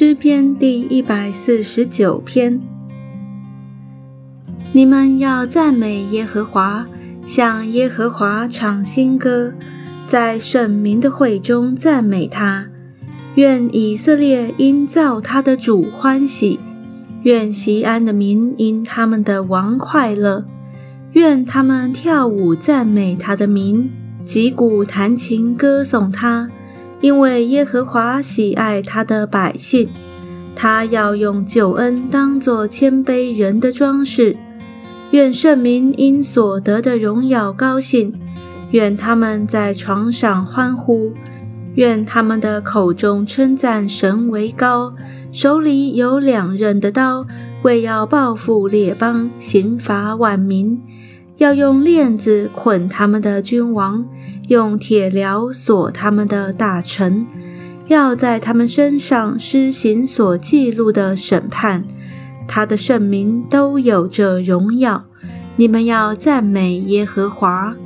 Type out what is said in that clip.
诗篇第一百四十九篇。你们要赞美耶和华，向耶和华唱新歌，在圣民的会中赞美他。愿以色列因造他的主欢喜，愿西安的民因他们的王快乐。愿他们跳舞赞美他的名，击鼓弹琴歌颂他。因为耶和华喜爱他的百姓，他要用救恩当作谦卑人的装饰。愿圣民因所得的荣耀高兴，愿他们在床上欢呼，愿他们的口中称赞神为高。手里有两刃的刀，为要报复列邦，刑罚万民。要用链子捆他们的君王，用铁镣锁他们的大臣，要在他们身上施行所记录的审判。他的圣名都有着荣耀，你们要赞美耶和华。